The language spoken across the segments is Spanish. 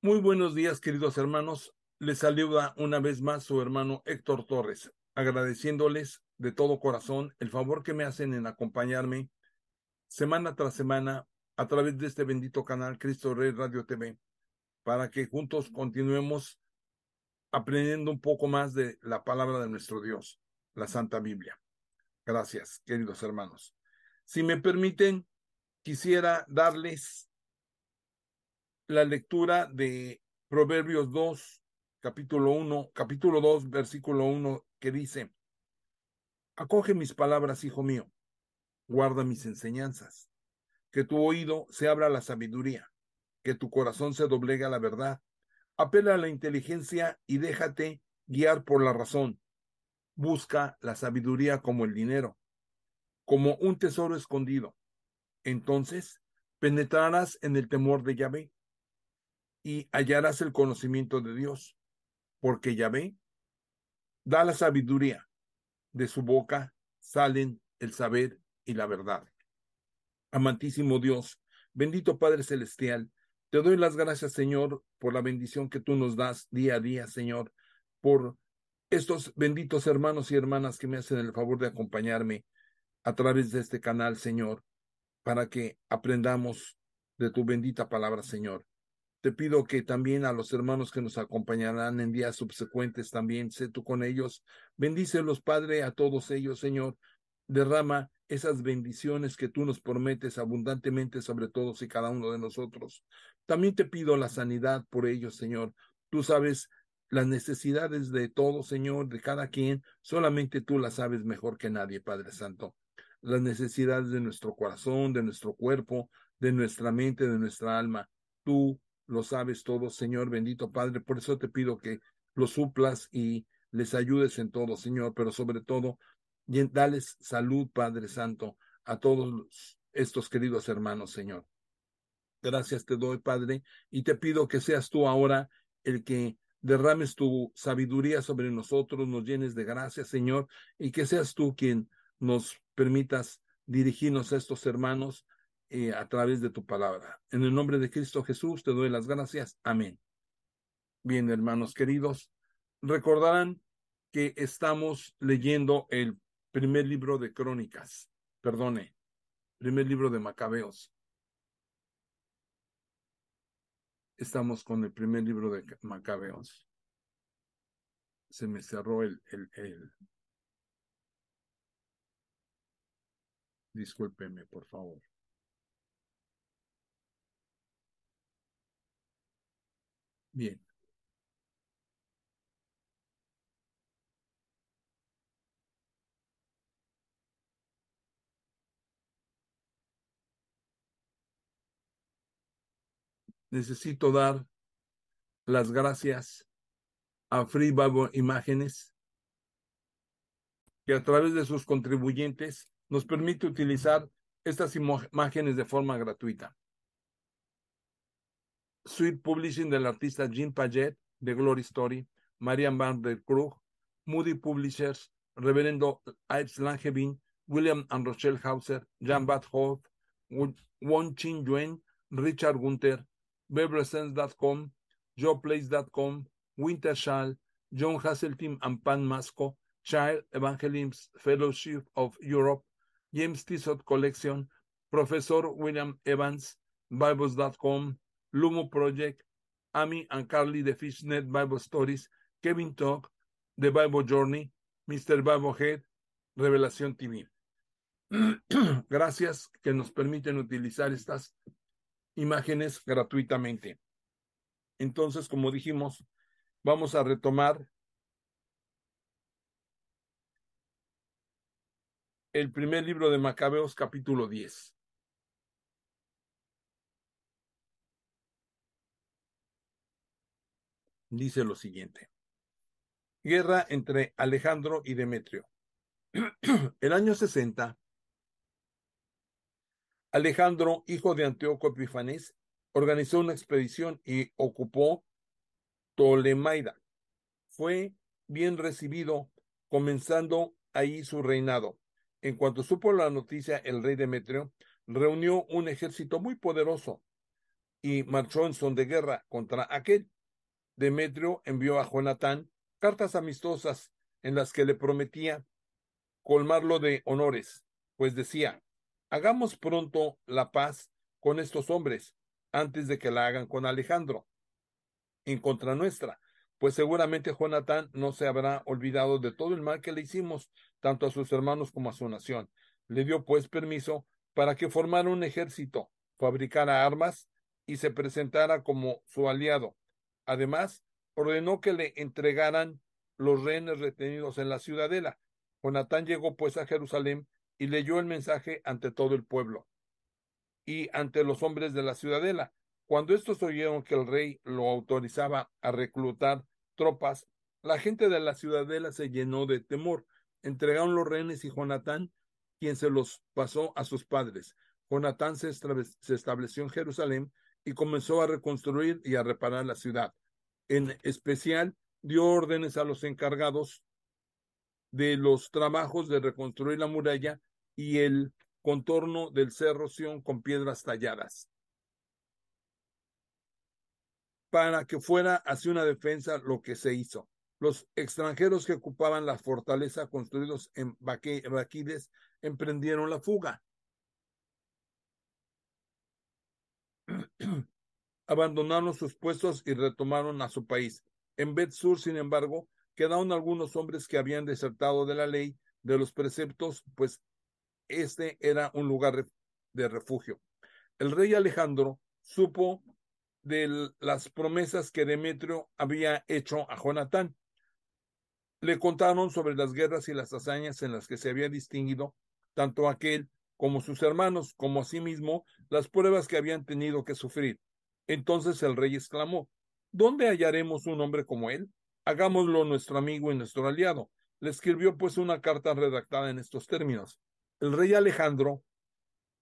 Muy buenos días, queridos hermanos. Les saluda una vez más su hermano Héctor Torres, agradeciéndoles de todo corazón el favor que me hacen en acompañarme semana tras semana a través de este bendito canal Cristo Rey Radio TV, para que juntos continuemos aprendiendo un poco más de la palabra de nuestro Dios, la Santa Biblia. Gracias, queridos hermanos. Si me permiten, quisiera darles la lectura de Proverbios 2, capítulo 1, capítulo 2, versículo 1, que dice, Acoge mis palabras, hijo mío, guarda mis enseñanzas, que tu oído se abra a la sabiduría, que tu corazón se doblegue a la verdad, apela a la inteligencia y déjate guiar por la razón. Busca la sabiduría como el dinero, como un tesoro escondido. Entonces penetrarás en el temor de Yahvé y hallarás el conocimiento de Dios, porque Yahvé da la sabiduría, de su boca salen el saber y la verdad. Amantísimo Dios, bendito Padre Celestial, te doy las gracias, Señor, por la bendición que tú nos das día a día, Señor, por estos benditos hermanos y hermanas que me hacen el favor de acompañarme a través de este canal, Señor, para que aprendamos de tu bendita palabra, Señor. Te pido que también a los hermanos que nos acompañarán en días subsecuentes también, sé tú con ellos. Bendícelos, Padre, a todos ellos, Señor. Derrama esas bendiciones que tú nos prometes abundantemente sobre todos y cada uno de nosotros. También te pido la sanidad por ellos, Señor. Tú sabes las necesidades de todos, Señor, de cada quien. Solamente tú las sabes mejor que nadie, Padre Santo. Las necesidades de nuestro corazón, de nuestro cuerpo, de nuestra mente, de nuestra alma. Tú lo sabes todo, Señor bendito Padre. Por eso te pido que los suplas y les ayudes en todo, Señor, pero sobre todo, dales salud, Padre Santo, a todos estos queridos hermanos, Señor. Gracias te doy, Padre, y te pido que seas tú ahora el que derrames tu sabiduría sobre nosotros, nos llenes de gracia, Señor, y que seas tú quien nos permitas dirigirnos a estos hermanos eh, a través de tu palabra. En el nombre de Cristo Jesús te doy las gracias. Amén. Bien, hermanos queridos, recordarán que estamos leyendo el primer libro de Crónicas, perdone, primer libro de Macabeos. Estamos con el primer libro de Macabeos. Se me cerró el, el, el... Discúlpeme, por favor. Bien. Necesito dar las gracias a Free Bible Imágenes, que a través de sus contribuyentes nos permite utilizar estas imágenes de forma gratuita. Sweet Publishing del artista Jim Paget de Glory Story, Marian Van der Krug, Moody Publishers, Reverendo Ives Langevin, William and Rochelle Hauser, Jan Bad Hoff, Won Chin Yuen, Richard Gunther, BebreSense.com, JoePlace.com, Winter Shall, John Hasseltine and Pan Masco, Child Evangelism Fellowship of Europe, James Tissot Collection, Professor William Evans, Bibles.com, Lumo Project, Amy and Carly de Fishnet Bible Stories, Kevin Talk, The Bible Journey, Mr. Bible Head, Revelación TV. Gracias que nos permiten utilizar estas imágenes gratuitamente. Entonces, como dijimos, vamos a retomar el primer libro de Macabeos, capítulo 10. Dice lo siguiente. Guerra entre Alejandro y Demetrio. El año 60, Alejandro, hijo de Antíoco Epifanes, organizó una expedición y ocupó Ptolemaida. Fue bien recibido, comenzando ahí su reinado. En cuanto supo la noticia, el rey Demetrio reunió un ejército muy poderoso. y marchó en son de guerra contra aquel. Demetrio envió a Jonatán cartas amistosas en las que le prometía colmarlo de honores, pues decía, hagamos pronto la paz con estos hombres antes de que la hagan con Alejandro en contra nuestra, pues seguramente Jonatán no se habrá olvidado de todo el mal que le hicimos, tanto a sus hermanos como a su nación. Le dio pues permiso para que formara un ejército, fabricara armas y se presentara como su aliado. Además, ordenó que le entregaran los rehenes retenidos en la ciudadela. Jonatán llegó pues a Jerusalén y leyó el mensaje ante todo el pueblo y ante los hombres de la ciudadela. Cuando estos oyeron que el rey lo autorizaba a reclutar tropas, la gente de la ciudadela se llenó de temor. Entregaron los rehenes y Jonatán, quien se los pasó a sus padres. Jonatán se, estableció en Jerusalén y comenzó a reconstruir y a reparar la ciudad. En especial, dio órdenes a los encargados de los trabajos de reconstruir la muralla y el contorno del cerro Sión con piedras talladas. Para que fuera así una defensa lo que se hizo. Los extranjeros que ocupaban la fortaleza construidos en Baquides emprendieron la fuga. Abandonaron sus puestos y retomaron a su país. En Bet Sur, sin embargo, quedaron algunos hombres que habían desertado de la ley, de los preceptos, pues este era un lugar de refugio. El rey Alejandro supo de las promesas que Demetrio había hecho a Jonatán. Le contaron sobre las guerras y las hazañas en las que se había distinguido tanto aquel como sus hermanos, como asimismo las pruebas que habían tenido que sufrir. Entonces el rey exclamó, ¿Dónde hallaremos un hombre como él? Hagámoslo nuestro amigo y nuestro aliado. Le escribió pues una carta redactada en estos términos. El rey Alejandro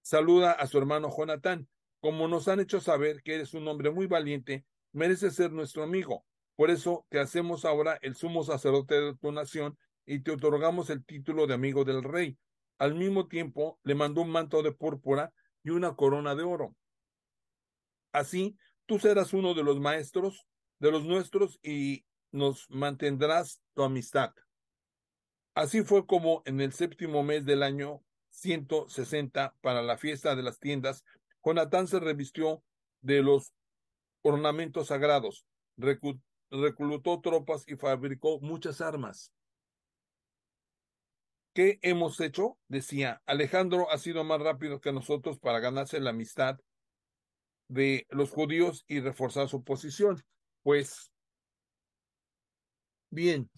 saluda a su hermano Jonatán. Como nos han hecho saber que eres un hombre muy valiente, merece ser nuestro amigo. Por eso te hacemos ahora el sumo sacerdote de tu nación y te otorgamos el título de amigo del rey. Al mismo tiempo le mandó un manto de púrpura y una corona de oro. Así tú serás uno de los maestros de los nuestros y nos mantendrás tu amistad. Así fue como en el séptimo mes del año 160 para la fiesta de las tiendas, Jonatán se revistió de los ornamentos sagrados, reclutó tropas y fabricó muchas armas. ¿Qué hemos hecho? Decía, Alejandro ha sido más rápido que nosotros para ganarse la amistad de los judíos y reforzar su posición. Pues bien,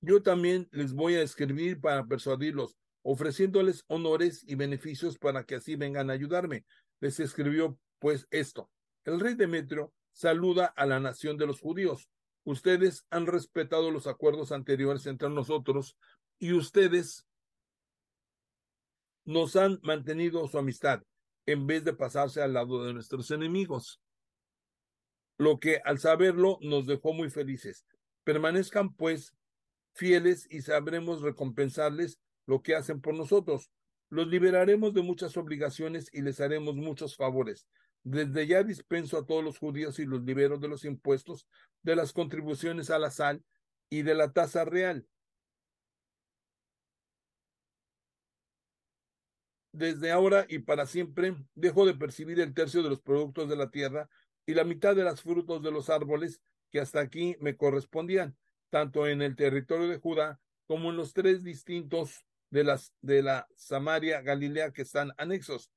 yo también les voy a escribir para persuadirlos, ofreciéndoles honores y beneficios para que así vengan a ayudarme. Les escribió pues esto. El rey Demetrio saluda a la nación de los judíos. Ustedes han respetado los acuerdos anteriores entre nosotros y ustedes nos han mantenido su amistad en vez de pasarse al lado de nuestros enemigos. Lo que al saberlo nos dejó muy felices. Permanezcan pues fieles y sabremos recompensarles lo que hacen por nosotros. Los liberaremos de muchas obligaciones y les haremos muchos favores. Desde ya dispenso a todos los judíos y los libero de los impuestos, de las contribuciones a la sal y de la tasa real. Desde ahora y para siempre dejo de percibir el tercio de los productos de la tierra y la mitad de los frutos de los árboles que hasta aquí me correspondían, tanto en el territorio de Judá como en los tres distintos de, las, de la Samaria, Galilea, que están anexos.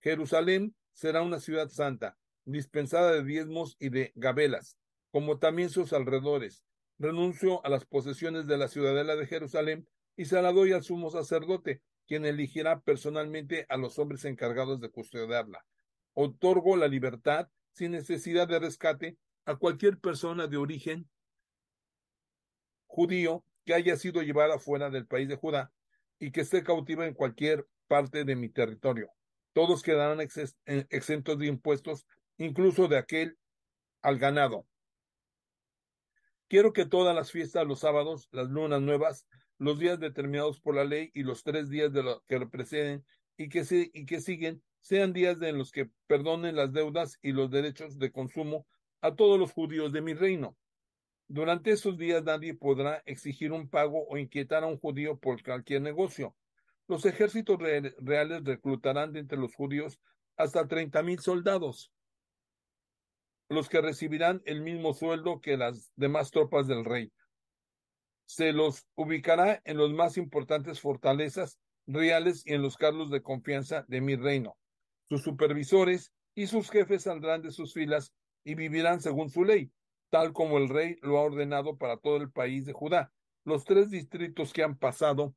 Jerusalén será una ciudad santa, dispensada de diezmos y de gabelas, como también sus alrededores. Renuncio a las posesiones de la ciudadela de Jerusalén y se la doy al sumo sacerdote, quien elegirá personalmente a los hombres encargados de custodiarla. Otorgo la libertad sin necesidad de rescate a cualquier persona de origen judío que haya sido llevada fuera del país de Judá y que esté cautiva en cualquier parte de mi territorio. Todos quedarán eh, exentos de impuestos, incluso de aquel al ganado. Quiero que todas las fiestas, los sábados, las lunas nuevas, los días determinados por la ley y los tres días de que preceden y que, se, y que siguen sean días en los que perdonen las deudas y los derechos de consumo a todos los judíos de mi reino. Durante esos días nadie podrá exigir un pago o inquietar a un judío por cualquier negocio. Los ejércitos reales reclutarán de entre los judíos hasta treinta mil soldados, los que recibirán el mismo sueldo que las demás tropas del rey. Se los ubicará en las más importantes fortalezas reales y en los carlos de confianza de mi reino. Sus supervisores y sus jefes saldrán de sus filas y vivirán según su ley, tal como el rey lo ha ordenado para todo el país de Judá. Los tres distritos que han pasado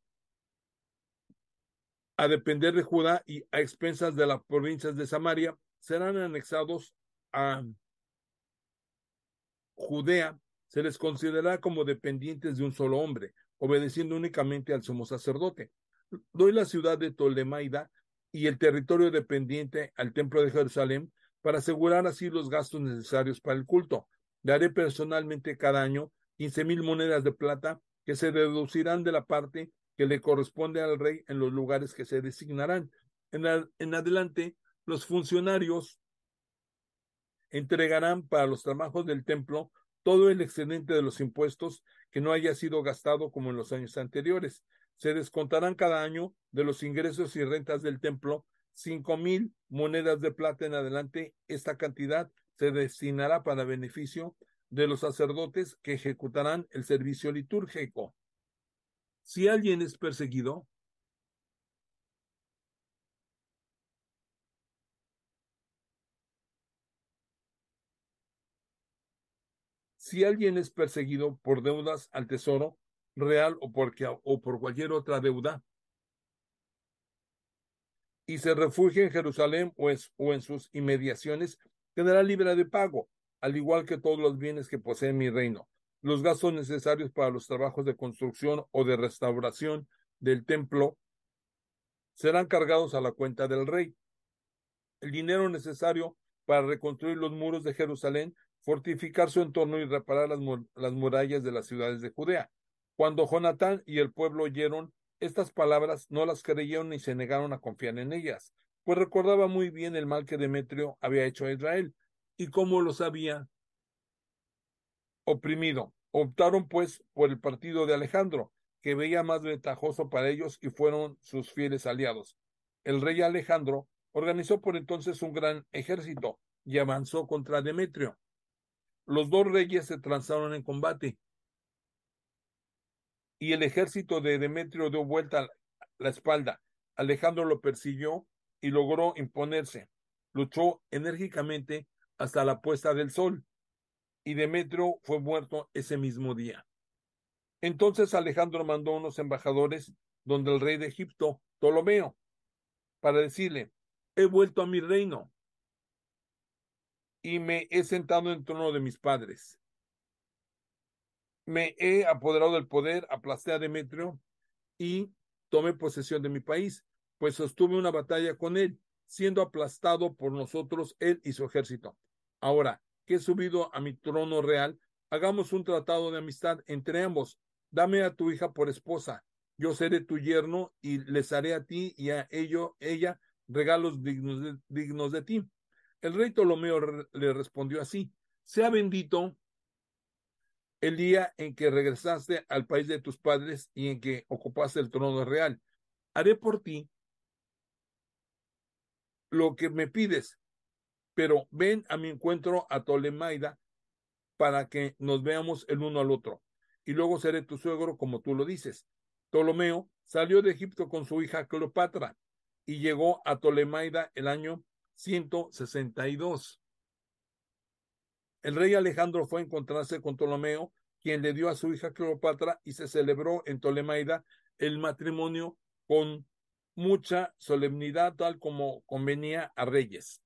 a depender de Judá y a expensas de las provincias de Samaria serán anexados a Judea. Se les considerará como dependientes de un solo hombre, obedeciendo únicamente al sumo sacerdote. Doy la ciudad de Tolemaida y el territorio dependiente al templo de Jerusalén para asegurar así los gastos necesarios para el culto. Daré personalmente cada año quince mil monedas de plata que se deducirán de la parte que le corresponde al rey en los lugares que se designarán. En adelante, los funcionarios entregarán para los trabajos del templo todo el excedente de los impuestos que no haya sido gastado como en los años anteriores. Se descontarán cada año de los ingresos y rentas del templo cinco mil monedas de plata en adelante. Esta cantidad se destinará para beneficio de los sacerdotes que ejecutarán el servicio litúrgico. Si alguien es perseguido, si alguien es perseguido por deudas al tesoro real o, por cualquier otra deuda, y se refugia en Jerusalén o, o en sus inmediaciones, quedará libre de pago, al igual que todos los bienes que posee mi reino. Los gastos necesarios para los trabajos de construcción o de restauración del templo serán cargados a la cuenta del rey. El dinero necesario para reconstruir los muros de Jerusalén, fortificar su entorno y reparar las, las murallas de las ciudades de Judea. Cuando Jonatán y el pueblo oyeron estas palabras, no las creyeron ni se negaron a confiar en ellas pues recordaba muy bien el mal que Demetrio había hecho a Israel y cómo los había oprimido. Optaron pues por el partido de Alejandro, que veía más ventajoso para ellos y fueron sus fieles aliados. El rey Alejandro organizó por entonces un gran ejército y avanzó contra Demetrio. Los dos reyes se transaron en combate y el ejército de Demetrio dio vuelta la espalda. Alejandro lo persiguió y logró imponerse. Luchó enérgicamente hasta la puesta del sol y Demetrio fue muerto ese mismo día. Entonces Alejandro mandó unos embajadores donde el rey de Egipto, Ptolomeo, para decirle, he vuelto a mi reino y me he sentado en trono de mis padres. Me he apoderado del poder, aplasté a Demetrio y tomé posesión de mi país pues sostuve una batalla con él, siendo aplastado por nosotros él y su ejército. Ahora que he subido a mi trono real, hagamos un tratado de amistad entre ambos. Dame a tu hija por esposa, yo seré tu yerno y les haré a ti y a ello, ella regalos dignos dignos de ti. El rey Ptolomeo le respondió así, sea bendito el día en que regresaste al país de tus padres y en que ocupaste el trono real. Haré por ti lo que me pides, pero ven a mi encuentro a Tolemaida para que nos veamos el uno al otro, y luego seré tu suegro como tú lo dices. Ptolomeo salió de Egipto con su hija Cleopatra y llegó a Tolemaida el año 162. El rey Alejandro fue a encontrarse con Ptolomeo, quien le dio a su hija Cleopatra y se celebró en Tolemaida el matrimonio con mucha solemnidad tal como convenía a reyes.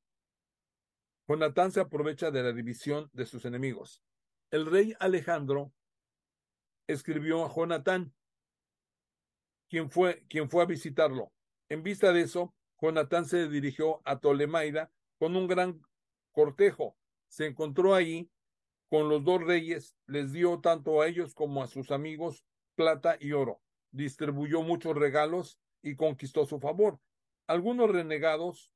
Jonatán se aprovecha de la división de sus enemigos. El rey Alejandro escribió a Jonatán, quien fue, quien fue a visitarlo. En vista de eso, Jonatán se dirigió a Tolemaida con un gran cortejo. Se encontró allí con los dos reyes, les dio tanto a ellos como a sus amigos plata y oro. Distribuyó muchos regalos y conquistó su favor. Algunos renegados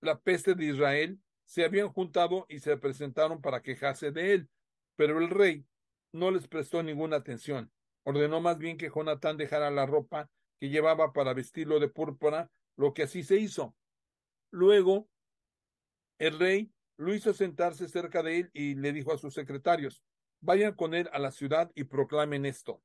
la peste de Israel, se habían juntado y se presentaron para quejarse de él, pero el rey no les prestó ninguna atención. Ordenó más bien que Jonatán dejara la ropa que llevaba para vestirlo de púrpura, lo que así se hizo. Luego, el rey lo hizo sentarse cerca de él y le dijo a sus secretarios, vayan con él a la ciudad y proclamen esto.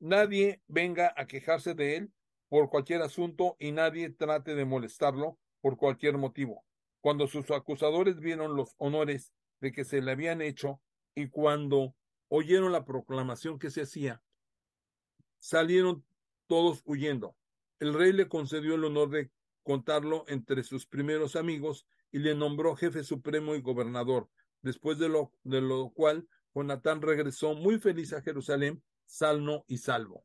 Nadie venga a quejarse de él por cualquier asunto y nadie trate de molestarlo por cualquier motivo. Cuando sus acusadores vieron los honores de que se le habían hecho y cuando oyeron la proclamación que se hacía, salieron todos huyendo. El rey le concedió el honor de contarlo entre sus primeros amigos y le nombró jefe supremo y gobernador, después de lo, de lo cual Jonatán regresó muy feliz a Jerusalén, salno y salvo.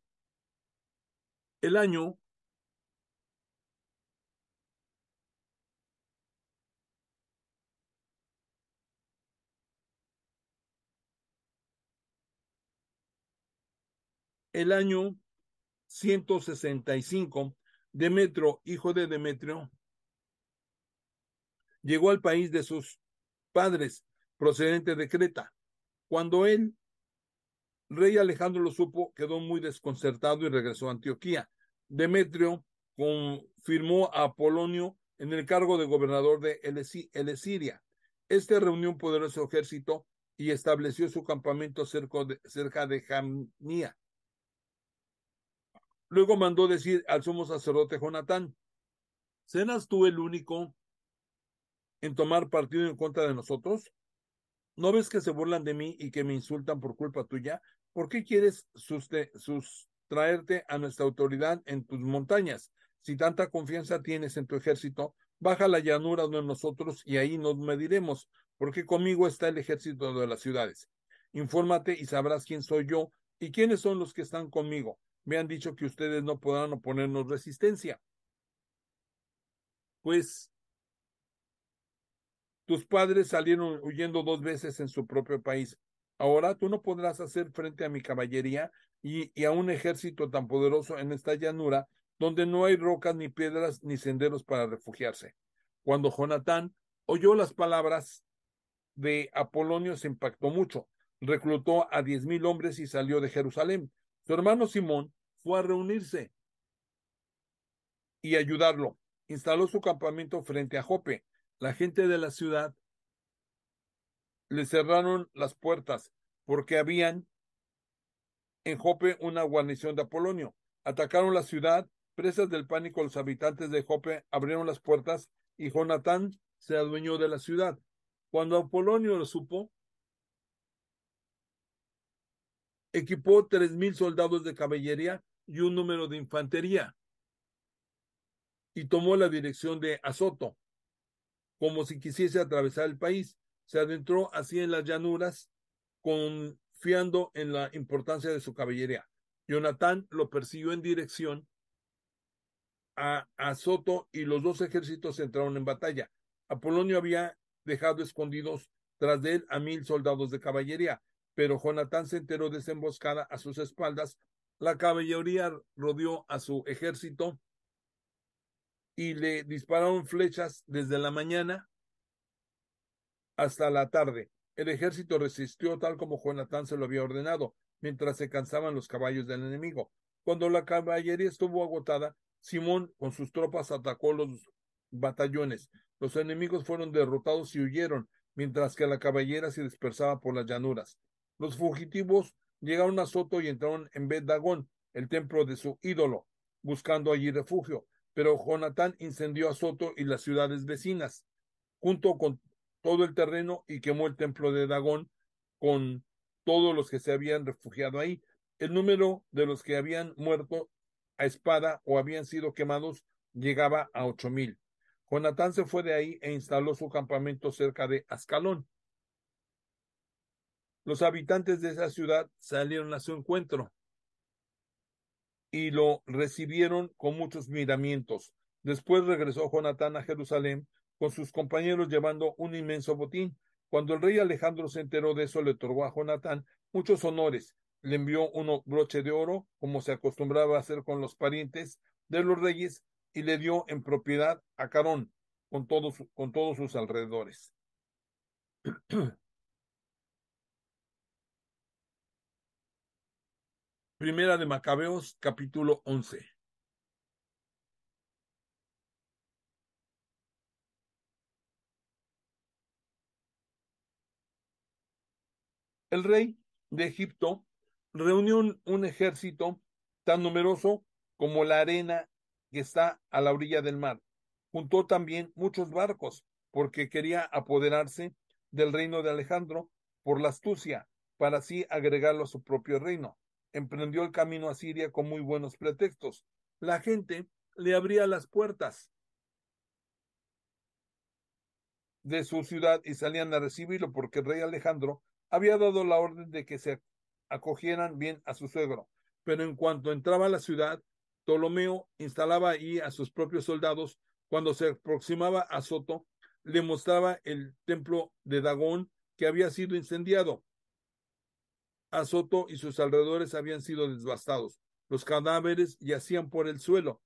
El año el año 165, Demetrio, hijo de Demetrio, llegó al país de sus padres, procedente de Creta. Cuando él, rey Alejandro lo supo, quedó muy desconcertado y regresó a Antioquía. Demetrio confirmó a Apolonio en el cargo de gobernador de Elesiria. Este reunió un poderoso ejército y estableció su campamento cerca de, cerca de Jamnia. Luego mandó decir al sumo sacerdote Jonatán, ¿serás tú el único en tomar partido en contra de nosotros? ¿No ves que se burlan de mí y que me insultan por culpa tuya? ¿Por qué quieres sustraerte a nuestra autoridad en tus montañas? Si tanta confianza tienes en tu ejército, baja la llanura de nosotros y ahí nos mediremos, porque conmigo está el ejército de las ciudades. Infórmate y sabrás quién soy yo y quiénes son los que están conmigo. Me han dicho que ustedes no podrán oponernos resistencia. Pues tus padres salieron huyendo dos veces en su propio país. Ahora tú no podrás hacer frente a mi caballería y, a un ejército tan poderoso en esta llanura donde no hay rocas ni piedras ni senderos para refugiarse. Cuando Jonatán oyó las palabras de Apolonio se impactó mucho. Reclutó a diez mil hombres y salió de Jerusalén. Su hermano Simón fue a reunirse y ayudarlo. Instaló su campamento frente a Jope la gente de la ciudad le cerraron las puertas porque habían en Jope una guarnición de Apolonio. Atacaron la ciudad, presas del pánico los habitantes de Jope abrieron las puertas y Jonatán se adueñó de la ciudad. Cuando Apolonio lo supo, equipó tres mil soldados de caballería y un número de infantería y tomó la dirección de Azoto como si quisiese atravesar el país. Se adentró así en las llanuras, confiando en la importancia de su caballería. Jonatán lo persiguió en dirección a, a Soto y los dos ejércitos entraron en batalla. Apolonio había dejado escondidos tras de él a mil soldados de caballería, pero Jonatán se enteró de esa emboscada a sus espaldas. La caballería rodeó a su ejército y le dispararon flechas desde la mañana hasta la tarde. El ejército resistió tal como Jonatán se lo había ordenado, mientras se cansaban los caballos del enemigo. Cuando la caballería estuvo agotada, Simón con sus tropas atacó los batallones. Los enemigos fueron derrotados y huyeron, mientras que la caballera se dispersaba por las llanuras. Los fugitivos llegaron a Soto y entraron en Bet Dagón, el templo de su ídolo, buscando allí refugio pero Jonatán incendió a Soto y las ciudades vecinas, junto con todo el terreno y quemó el templo de Dagón con todos los que se habían refugiado ahí. El número de los que habían muerto a espada o habían sido quemados llegaba a ocho mil. Jonatán se fue de ahí e instaló su campamento cerca de Ascalón. Los habitantes de esa ciudad salieron a su encuentro y lo recibieron con muchos miramientos. Después regresó Jonatán a Jerusalén con sus compañeros llevando un inmenso botín. Cuando el rey Alejandro se enteró de eso, le otorgó a Jonatán muchos honores. Le envió un broche de oro, como se acostumbraba a hacer con los parientes de los reyes, y le dio en propiedad a Carón, con todos, con todos sus alrededores. Primera de Macabeos, capítulo 11. El rey de Egipto reunió un ejército tan numeroso como la arena que está a la orilla del mar. Juntó también muchos barcos porque quería apoderarse del reino de Alejandro por la astucia, para así agregarlo a su propio reino. Emprendió el camino a Siria con muy buenos pretextos. La gente le abría las puertas de su ciudad y salían a recibirlo porque el rey Alejandro había dado la orden de que se acogieran bien a su suegro. Pero en cuanto entraba a la ciudad, Ptolomeo instalaba ahí a sus propios soldados. Cuando se aproximaba a Soto, le mostraba el templo de Dagón que había sido incendiado. A Soto y sus alrededores habían sido devastados. Los cadáveres yacían por el suelo,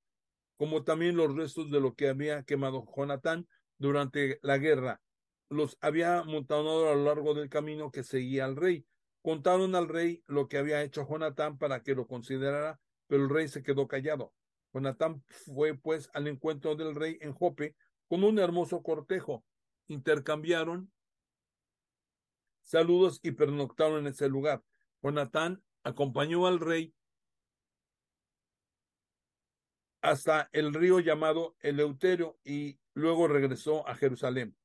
como también los restos de lo que había quemado Jonatán durante la guerra los había montado a lo largo del camino que seguía al rey. Contaron al rey lo que había hecho Jonatán para que lo considerara, pero el rey se quedó callado. Jonatán fue pues al encuentro del rey en Jope con un hermoso cortejo. Intercambiaron saludos y pernoctaron en ese lugar. Jonatán acompañó al rey hasta el río llamado Eleuterio y luego regresó a Jerusalén.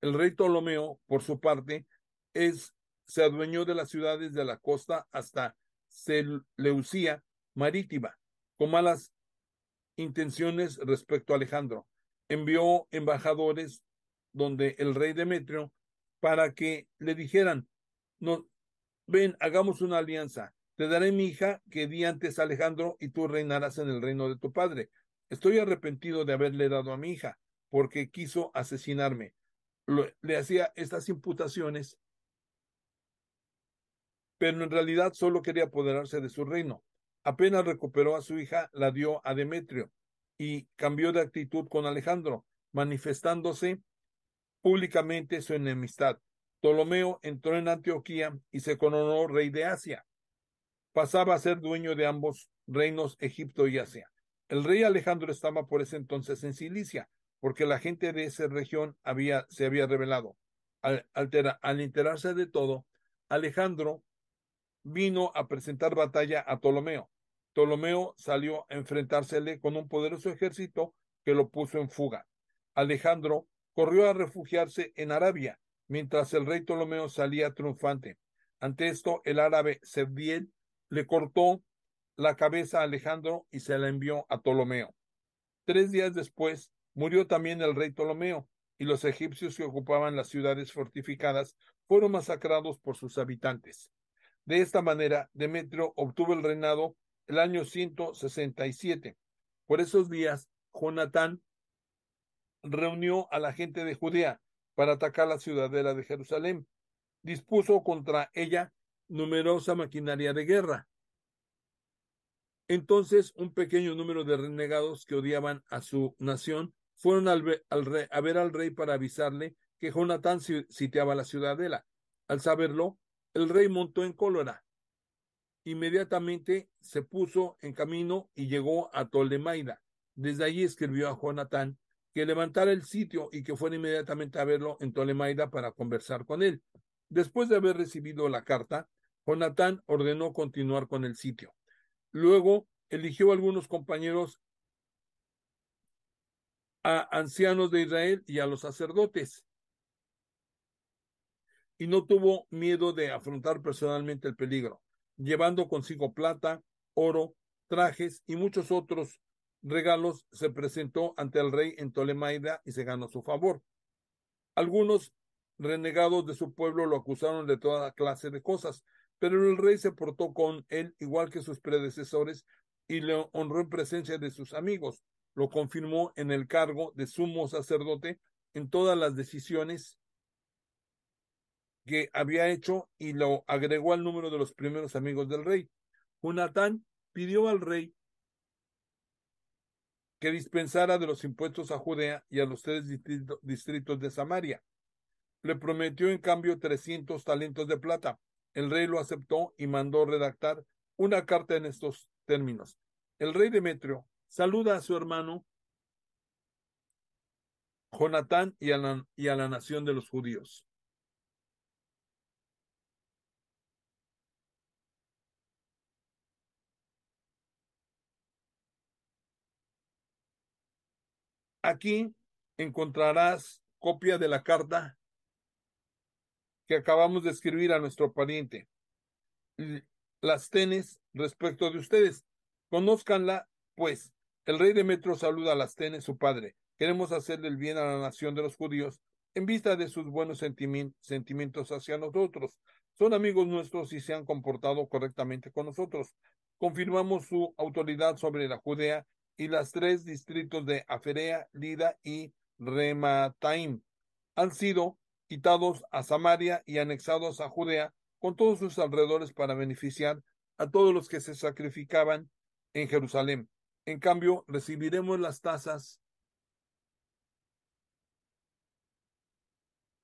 El rey Ptolomeo, por su parte, es, se adueñó de las ciudades de la costa hasta Seleucía marítima, con malas intenciones respecto a Alejandro. Envió embajadores donde el rey Demetrio para que le dijeran, no, ven, hagamos una alianza. Te daré mi hija que di antes a Alejandro y tú reinarás en el reino de tu padre. Estoy arrepentido de haberle dado a mi hija, porque quiso asesinarme le hacía estas imputaciones, pero en realidad solo quería apoderarse de su reino. Apenas recuperó a su hija, la dio a Demetrio y cambió de actitud con Alejandro, manifestándose públicamente su enemistad. Ptolomeo entró en Antioquía y se coronó rey de Asia. Pasaba a ser dueño de ambos reinos, Egipto y Asia. El rey Alejandro estaba por ese entonces en Cilicia, porque la gente de esa región había, se había revelado. Al, al enterarse de todo, Alejandro vino a presentar batalla a Ptolomeo. Ptolomeo salió a enfrentársele con un poderoso ejército que lo puso en fuga. Alejandro corrió a refugiarse en Arabia, mientras el rey Ptolomeo salía triunfante. Ante esto, el árabe Sebdiel le cortó la cabeza a Alejandro y se la envió a Ptolomeo. Tres días después, Murió también el rey Ptolomeo, y los egipcios que ocupaban las ciudades fortificadas fueron masacrados por sus habitantes. De esta manera, Demetrio obtuvo el reinado el año 167. Por esos días, Jonatán reunió a la gente de Judea para atacar la ciudadela de Jerusalén. Dispuso contra ella numerosa maquinaria de guerra. Entonces, un pequeño número de renegados que odiaban a su nación fueron al, rey, a ver al rey para avisarle que Jonatán sitiaba la ciudadela. Al saberlo, el rey montó en cólera. Inmediatamente se puso en camino y llegó a Tolemaida. Desde allí escribió a Jonatán que levantara el sitio y que fuera inmediatamente a verlo en Tolemaida para conversar con él. Después de haber recibido la carta, Jonatán ordenó continuar con el sitio. Luego eligió a algunos compañeros a ancianos de Israel y a los sacerdotes. Y no tuvo miedo de afrontar personalmente el peligro, llevando consigo plata, oro, trajes y muchos otros regalos, se presentó ante el rey en Tolemaida y se ganó su favor. Algunos renegados de su pueblo lo acusaron de toda clase de cosas, pero el rey se portó con él igual que sus predecesores y le honró en presencia de sus amigos lo confirmó en el cargo de sumo sacerdote en todas las decisiones que había hecho y lo agregó al número de los primeros amigos del rey. Jonatán pidió al rey que dispensara de los impuestos a Judea y a los tres distritos de Samaria. Le prometió en cambio trescientos talentos de plata. El rey lo aceptó y mandó redactar una carta en estos términos. El rey Demetrio saluda a su hermano Jonatán y a la, y a la nación de los judíos. Aquí encontrarás copia de la carta que acabamos de escribir a nuestro pariente. Las tenes respecto de ustedes. Conózcanla, pues. El rey Demetrio saluda a las tenes, su padre. Queremos hacerle el bien a la nación de los judíos en vista de sus buenos sentimientos hacia nosotros. Son amigos nuestros y se han comportado correctamente con nosotros. Confirmamos su autoridad sobre la Judea y las tres distritos de Aferea, Lida y Remataim. Han sido quitados a Samaria y anexados a Judea con todos sus alrededores para beneficiar a todos los que se sacrificaban en Jerusalén. En cambio, recibiremos las tasas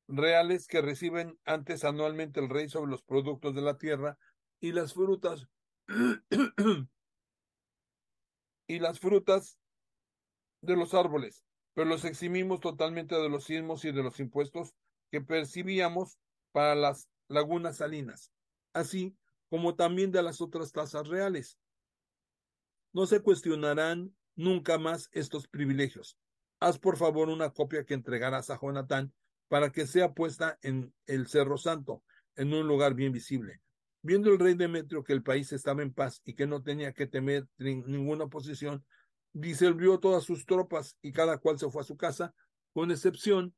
reales que reciben antes anualmente el rey sobre los productos de la tierra y las frutas y las frutas de los árboles, pero los eximimos totalmente de los sismos y de los impuestos que percibíamos para las lagunas salinas, así como también de las otras tasas reales. No se cuestionarán nunca más estos privilegios. Haz por favor una copia que entregarás a Jonatán para que sea puesta en el Cerro Santo, en un lugar bien visible. Viendo el rey Demetrio que el país estaba en paz y que no tenía que temer ninguna oposición, disolvió todas sus tropas y cada cual se fue a su casa, con excepción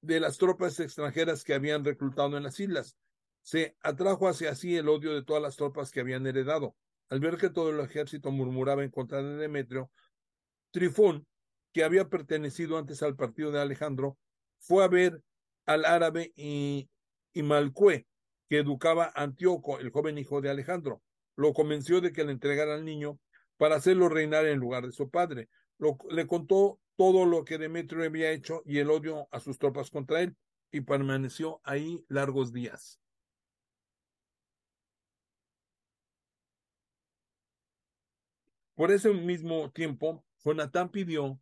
de las tropas extranjeras que habían reclutado en las islas. Se atrajo hacia sí el odio de todas las tropas que habían heredado. Al ver que todo el ejército murmuraba en contra de Demetrio, Trifón que había pertenecido antes al partido de Alejandro, fue a ver al árabe y, y Malcue, que educaba a Antíoco, el joven hijo de Alejandro. Lo convenció de que le entregara al niño para hacerlo reinar en lugar de su padre. le contó todo lo que Demetrio había hecho y el odio a sus tropas contra él, y permaneció ahí largos días. Por ese mismo tiempo, Jonatán pidió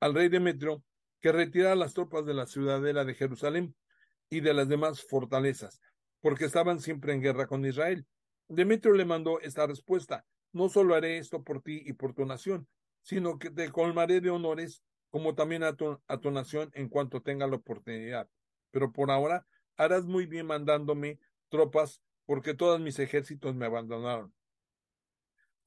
al rey Demetrio que retirara las tropas de la ciudadela de Jerusalén y de las demás fortalezas, porque estaban siempre en guerra con Israel. Demetrio le mandó esta respuesta, no solo haré esto por ti y por tu nación, sino que te colmaré de honores como también a tu, nación en cuanto tenga la oportunidad. Pero por ahora harás muy bien mandándome tropas, porque todos mis ejércitos me abandonaron.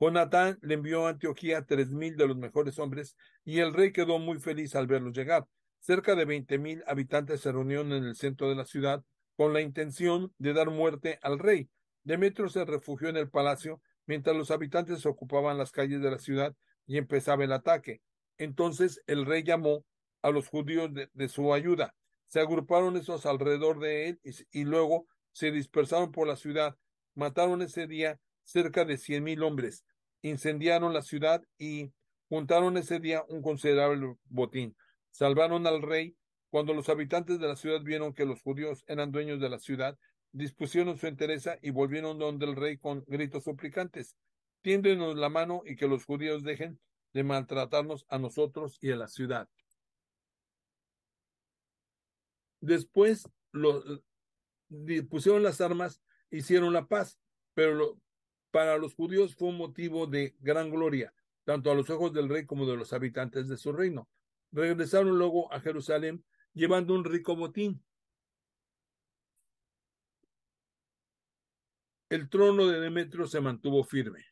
Jonatán le envió a Antioquía tres mil de los mejores hombres y el rey quedó muy feliz al verlos llegar. Cerca de veinte mil habitantes se reunieron en el centro de la ciudad con la intención de dar muerte al rey. Demetrio se refugió en el palacio mientras los habitantes ocupaban las calles de la ciudad y empezaba el ataque. Entonces el rey llamó a los judíos de, su ayuda. Se agruparon esos alrededor de él y, y, luego se dispersaron por la ciudad. Mataron ese día cerca de cien mil hombres incendiaron la ciudad y juntaron ese día un considerable botín. Salvaron al rey. Cuando los habitantes de la ciudad vieron que los judíos eran dueños de la ciudad, dispusieron su interés y volvieron donde el rey con gritos suplicantes. Tiéndenos la mano y que los judíos dejen de maltratarnos a nosotros y a la ciudad. Después lo, pusieron las armas, hicieron la paz, pero lo, para los judíos fue un motivo de gran gloria, tanto a los ojos del rey como de los habitantes de su reino. Regresaron luego a Jerusalén llevando un rico botín. El trono de Demetrio se mantuvo firme.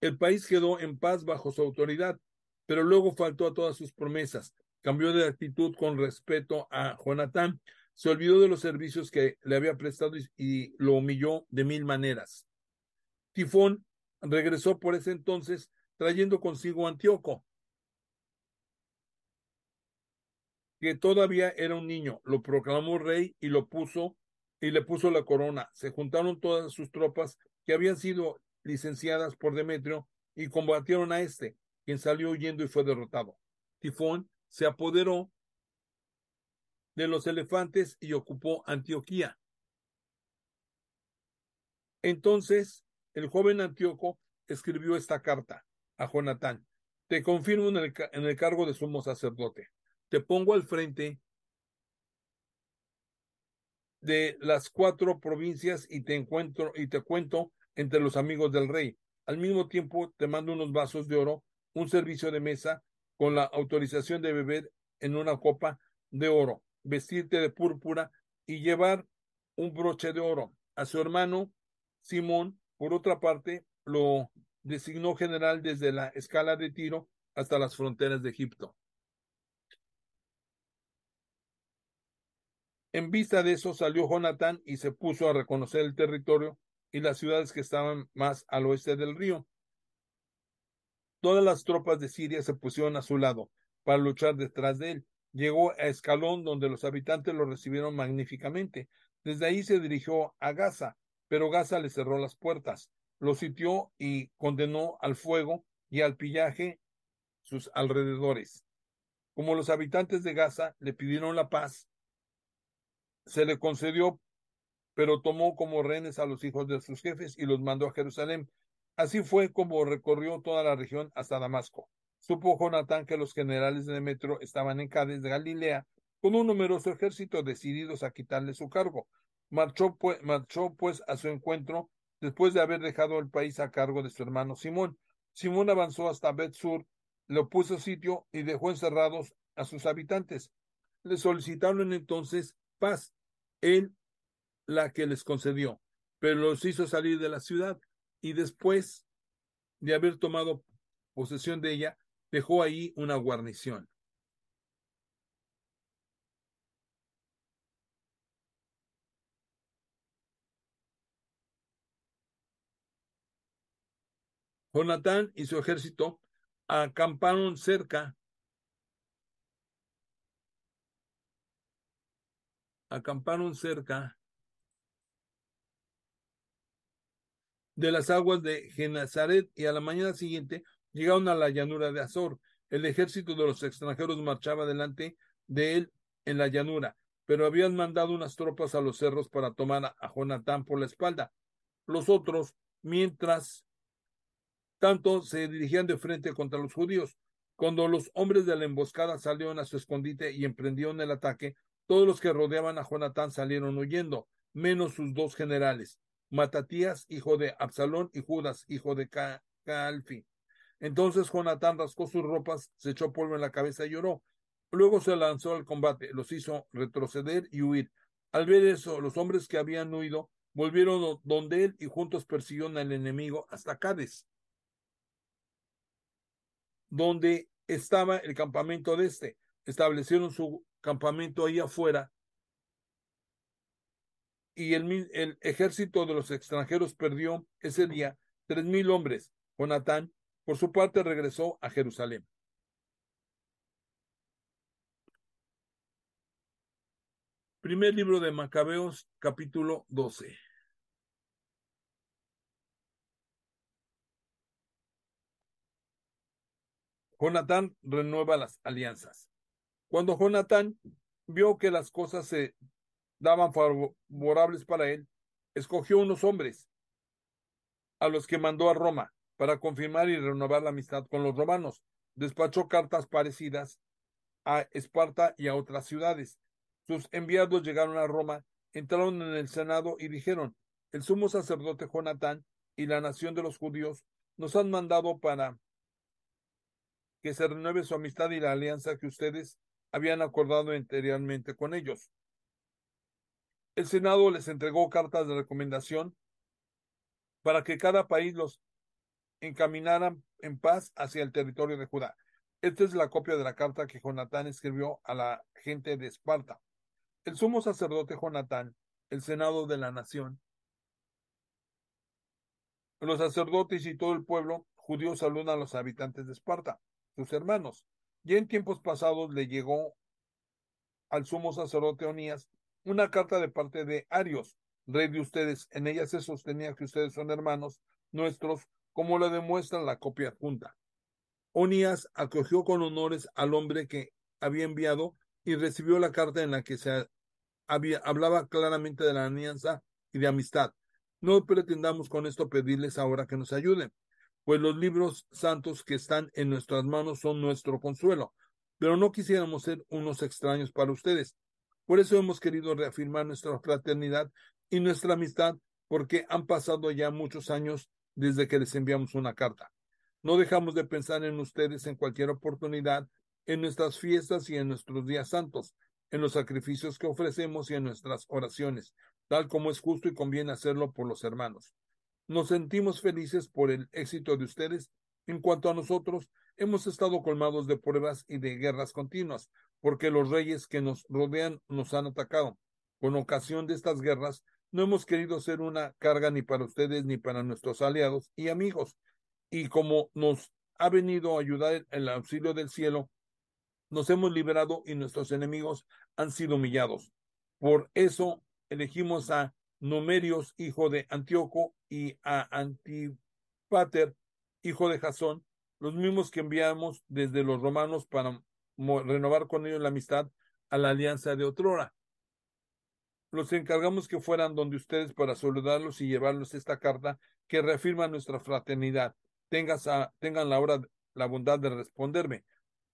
El país quedó en paz bajo su autoridad, pero luego faltó a todas sus promesas. Cambió de actitud con respeto a Jonatán se olvidó de los servicios que le había prestado y, lo humilló de mil maneras. Tifón regresó por ese entonces trayendo consigo a Antíoco, que todavía era un niño, lo proclamó rey y lo puso y le puso la corona. Se juntaron todas sus tropas que habían sido licenciadas por Demetrio y combatieron a este, quien salió huyendo y fue derrotado. Tifón se apoderó de los elefantes y ocupó Antioquía. Entonces, el joven Antíoco escribió esta carta a Jonatán. Te confirmo en el, en el cargo de sumo sacerdote. Te pongo al frente de las cuatro provincias y te encuentro y te cuento entre los amigos del rey. Al mismo tiempo te mando unos vasos de oro, un servicio de mesa con la autorización de beber en una copa de oro, vestirte de púrpura y llevar un broche de oro. A su hermano Simón, por otra parte, lo designó general desde la escala de Tiro hasta las fronteras de Egipto. En vista de eso salió Jonatán y se puso a reconocer el territorio y las ciudades que estaban más al oeste del río. Todas las tropas de Siria se pusieron a su lado para luchar detrás de él. Llegó a Escalón, donde los habitantes lo recibieron magníficamente. Desde ahí se dirigió a Gaza, pero Gaza le cerró las puertas, lo sitió y condenó al fuego y al pillaje sus alrededores. Como los habitantes de Gaza le pidieron la paz, se le concedió, pero tomó como rehenes a los hijos de sus jefes y los mandó a Jerusalén. Así fue como recorrió toda la región hasta Damasco. Supo Jonatán que los generales de Demetrio estaban en Cádiz de Galilea con un numeroso ejército decididos a quitarle su cargo. Marchó pues, a su encuentro después de haber dejado el país a cargo de su hermano Simón. Simón avanzó hasta Bet-Sur, le puso sitio y dejó encerrados a sus habitantes. Le solicitaron entonces paz, él la que les concedió, pero los hizo salir de la ciudad y después de haber tomado posesión de ella, dejó ahí una guarnición. Jonatán y su ejército acamparon cerca acamparon cerca de las aguas de Genazaret y a la mañana siguiente llegaron a la llanura de Azor. El ejército de los extranjeros marchaba delante de él en la llanura, pero habían mandado unas tropas a los cerros para tomar a Jonatán por la espalda. Los otros, mientras tanto, se dirigían de frente contra los judíos. Cuando los hombres de la emboscada salieron a su escondite y emprendieron el ataque, todos los que rodeaban a Jonatán salieron huyendo, menos sus dos generales, Matatías, hijo de Absalón, y Judas, hijo de Calfi. Entonces Jonatán rascó sus ropas, se echó polvo en la cabeza y lloró. Luego se lanzó al combate, los hizo retroceder y huir. Al ver eso, los hombres que habían huido volvieron donde él y juntos persiguieron al enemigo hasta Cádiz, donde estaba el campamento de este. Establecieron su campamento ahí afuera y el, el, ejército de los extranjeros perdió ese día tres mil hombres. Jonatán, por su parte, regresó a Jerusalén. Primer libro de Macabeos, capítulo 12. Jonatán renueva las alianzas. Cuando Jonatán vio que las cosas se daban favorables para él, escogió unos hombres a los que mandó a Roma para confirmar y renovar la amistad con los romanos. Despachó cartas parecidas a Esparta y a otras ciudades. Sus enviados llegaron a Roma, entraron en el Senado y dijeron, el sumo sacerdote Jonatán y la nación de los judíos nos han mandado para que se renueve su amistad y la alianza que ustedes habían acordado anteriormente con ellos. El Senado les entregó cartas de recomendación para que cada país los encaminara en paz hacia el territorio de Judá. Esta es la copia de la carta que Jonatán escribió a la gente de Esparta. El sumo sacerdote Jonatán, el Senado de la nación, los sacerdotes y todo el pueblo judíos saludan a los habitantes de Esparta, sus hermanos. Y en tiempos pasados le llegó al sumo sacerdote Onías una carta de parte de Arios, rey de ustedes. En ella se sostenía que ustedes son hermanos nuestros, como lo demuestra la copia junta. Onías acogió con honores al hombre que había enviado y recibió la carta en la que se hablaba claramente de la alianza y de amistad. No pretendamos con esto pedirles ahora que nos ayuden, pues los libros santos que están en nuestras manos son nuestro consuelo, pero no quisiéramos ser unos extraños para ustedes. Por eso hemos querido reafirmar nuestra fraternidad y nuestra amistad, porque han pasado ya muchos años desde que les enviamos una carta. No dejamos de pensar en ustedes en cualquier oportunidad, en nuestras fiestas y en nuestros días santos, en los sacrificios que ofrecemos y en nuestras oraciones, tal como es justo y conviene hacerlo por los hermanos. Nos sentimos felices por el éxito de ustedes. En cuanto a nosotros, hemos estado colmados de pruebas y de guerras continuas, porque los reyes que nos rodean nos han atacado. Con ocasión de estas guerras, no hemos querido ser una carga ni para ustedes ni para nuestros aliados y amigos. Y como nos ha venido a ayudar el auxilio del cielo, nos hemos liberado y nuestros enemigos han sido humillados. Por eso elegimos a Numerios, hijo de Antíoco, y a Antipater, hijo de Jasón, los mismos que enviamos desde los romanos para renovar con ellos la amistad a la alianza de otrora. Los encargamos que fueran donde ustedes para saludarlos y llevarlos esta carta que reafirma nuestra fraternidad. tengan la, hora, la bondad de responderme.